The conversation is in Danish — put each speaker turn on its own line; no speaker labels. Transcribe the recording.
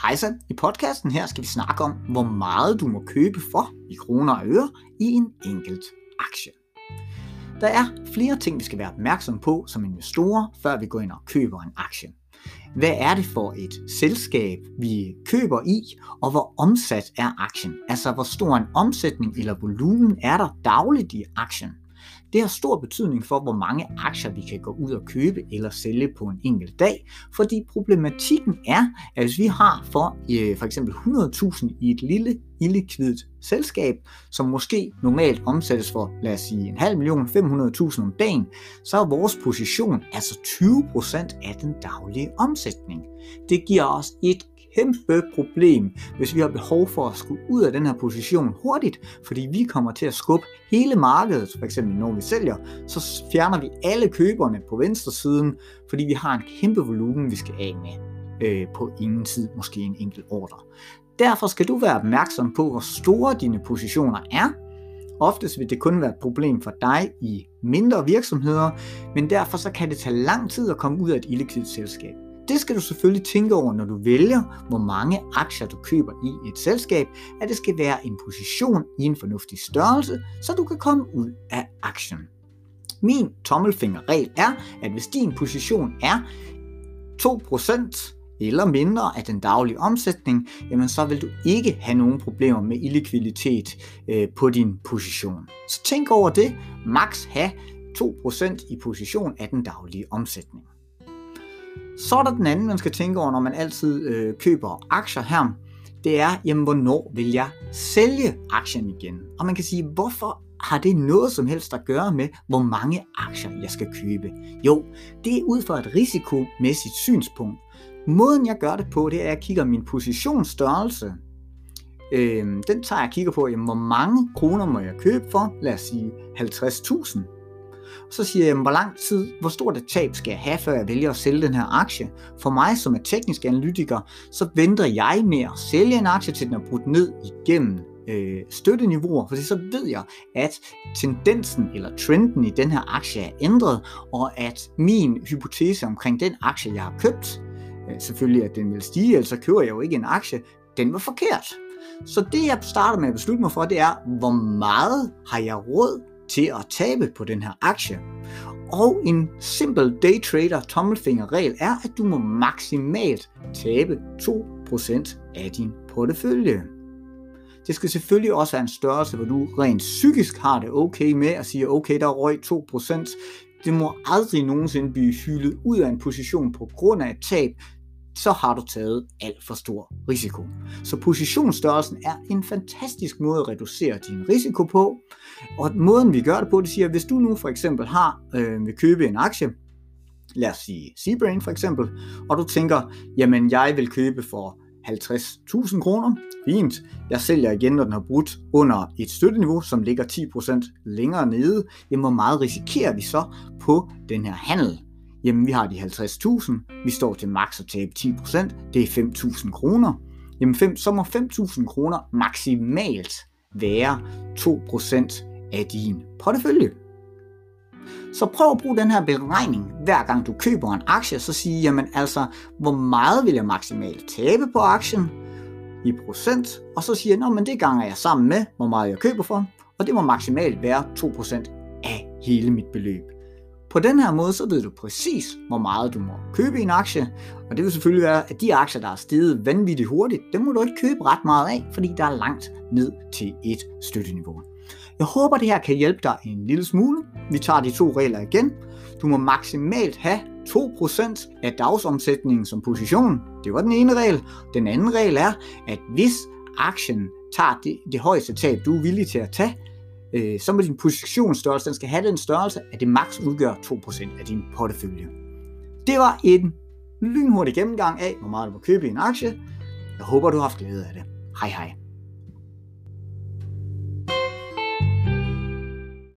Hejsa, i podcasten her skal vi snakke om, hvor meget du må købe for i kroner og øre i en enkelt aktie. Der er flere ting, vi skal være opmærksom på som investorer, før vi går ind og køber en aktie. Hvad er det for et selskab, vi køber i, og hvor omsat er aktien? Altså, hvor stor en omsætning eller volumen er der dagligt i aktien? Det har stor betydning for, hvor mange aktier vi kan gå ud og købe eller sælge på en enkelt dag, fordi problematikken er, at hvis vi har for øh, for eksempel 100.000 i et lille illikvidt selskab, som måske normalt omsættes for, lad os sige, en halv million, 500.000 om dagen, så er vores position altså 20% af den daglige omsætning. Det giver os et kæmpe problem, hvis vi har behov for at skulle ud af den her position hurtigt, fordi vi kommer til at skubbe hele markedet, for eksempel når vi sælger, så fjerner vi alle køberne på venstre siden, fordi vi har en kæmpe volumen, vi skal af med øh, på ingen tid, måske en enkelt ordre. Derfor skal du være opmærksom på, hvor store dine positioner er. Oftest vil det kun være et problem for dig i mindre virksomheder, men derfor så kan det tage lang tid at komme ud af et illikvidt selskab. Det skal du selvfølgelig tænke over, når du vælger, hvor mange aktier du køber i et selskab, at det skal være en position i en fornuftig størrelse, så du kan komme ud af aktien. Min tommelfingerregel er, at hvis din position er 2% eller mindre af den daglige omsætning, jamen så vil du ikke have nogen problemer med illikviditet øh, på din position. Så tænk over det. Max have 2% i position af den daglige omsætning. Så er der den anden, man skal tænke over, når man altid øh, køber aktier her. Det er, jamen, hvornår vil jeg sælge aktien igen? Og man kan sige, hvorfor har det noget som helst at gøre med, hvor mange aktier jeg skal købe? Jo, det er ud fra et risikomæssigt synspunkt. Måden jeg gør det på, det er, at jeg kigger min positionsstørrelse. Øh, den tager jeg og kigger på, jamen, hvor mange kroner må jeg købe for? Lad os sige 50.000. Så siger jeg, hvor lang tid, hvor stort et tab skal jeg have, før jeg vælger at sælge den her aktie? For mig som er teknisk analytiker, så venter jeg med at sælge en aktie, til den er brudt ned igennem øh, støtteniveauer, for så ved jeg, at tendensen eller trenden i den her aktie er ændret, og at min hypotese omkring den aktie, jeg har købt, øh, selvfølgelig at den vil stige, ellers så køber jeg jo ikke en aktie, den var forkert. Så det jeg starter med at beslutte mig for, det er, hvor meget har jeg råd til at tabe på den her aktie. Og en simpel daytrader tommelfingerregel er, at du må maksimalt tabe 2% af din portefølje. Det skal selvfølgelig også være en størrelse, hvor du rent psykisk har det okay med at sige, okay, der røg 2%. Det må aldrig nogensinde blive hyldet ud af en position på grund af et tab, så har du taget alt for stor risiko. Så positionsstørrelsen er en fantastisk måde at reducere din risiko på. Og måden vi gør det på, det siger, at hvis du nu for eksempel har, øh, vil købe en aktie, lad os sige Seabrain for eksempel, og du tænker, jamen jeg vil købe for 50.000 kroner. Fint. Jeg sælger igen, når den har brudt under et støtteniveau, som ligger 10% længere nede. Jamen, hvor meget risikerer vi så på den her handel? Jamen, vi har de 50.000, vi står til maks at tabe 10%, det er 5.000 kroner. Jamen, 5, så må 5.000 kroner maksimalt være 2% af din portefølje. Så prøv at bruge den her beregning, hver gang du køber en aktie, så sige, jamen altså, hvor meget vil jeg maksimalt tabe på aktien i procent, og så siger jeg, men det ganger jeg sammen med, hvor meget jeg køber for, og det må maksimalt være 2% af hele mit beløb. På den her måde, så ved du præcis, hvor meget du må købe i en aktie, og det vil selvfølgelig være, at de aktier, der er steget vanvittigt hurtigt, dem må du ikke købe ret meget af, fordi der er langt ned til et støtteniveau. Jeg håber, det her kan hjælpe dig en lille smule. Vi tager de to regler igen. Du må maksimalt have 2% af dagsomsætningen som position. Det var den ene regel. Den anden regel er, at hvis aktien tager det, det højeste tab, du er villig til at tage, øh, så må din positionsstørrelse, den skal have den størrelse, at det maks udgør 2% af din portefølje. Det var en lynhurtig gennemgang af, hvor meget du må købe i en aktie. Jeg håber, du har haft glæde af det. Hej hej.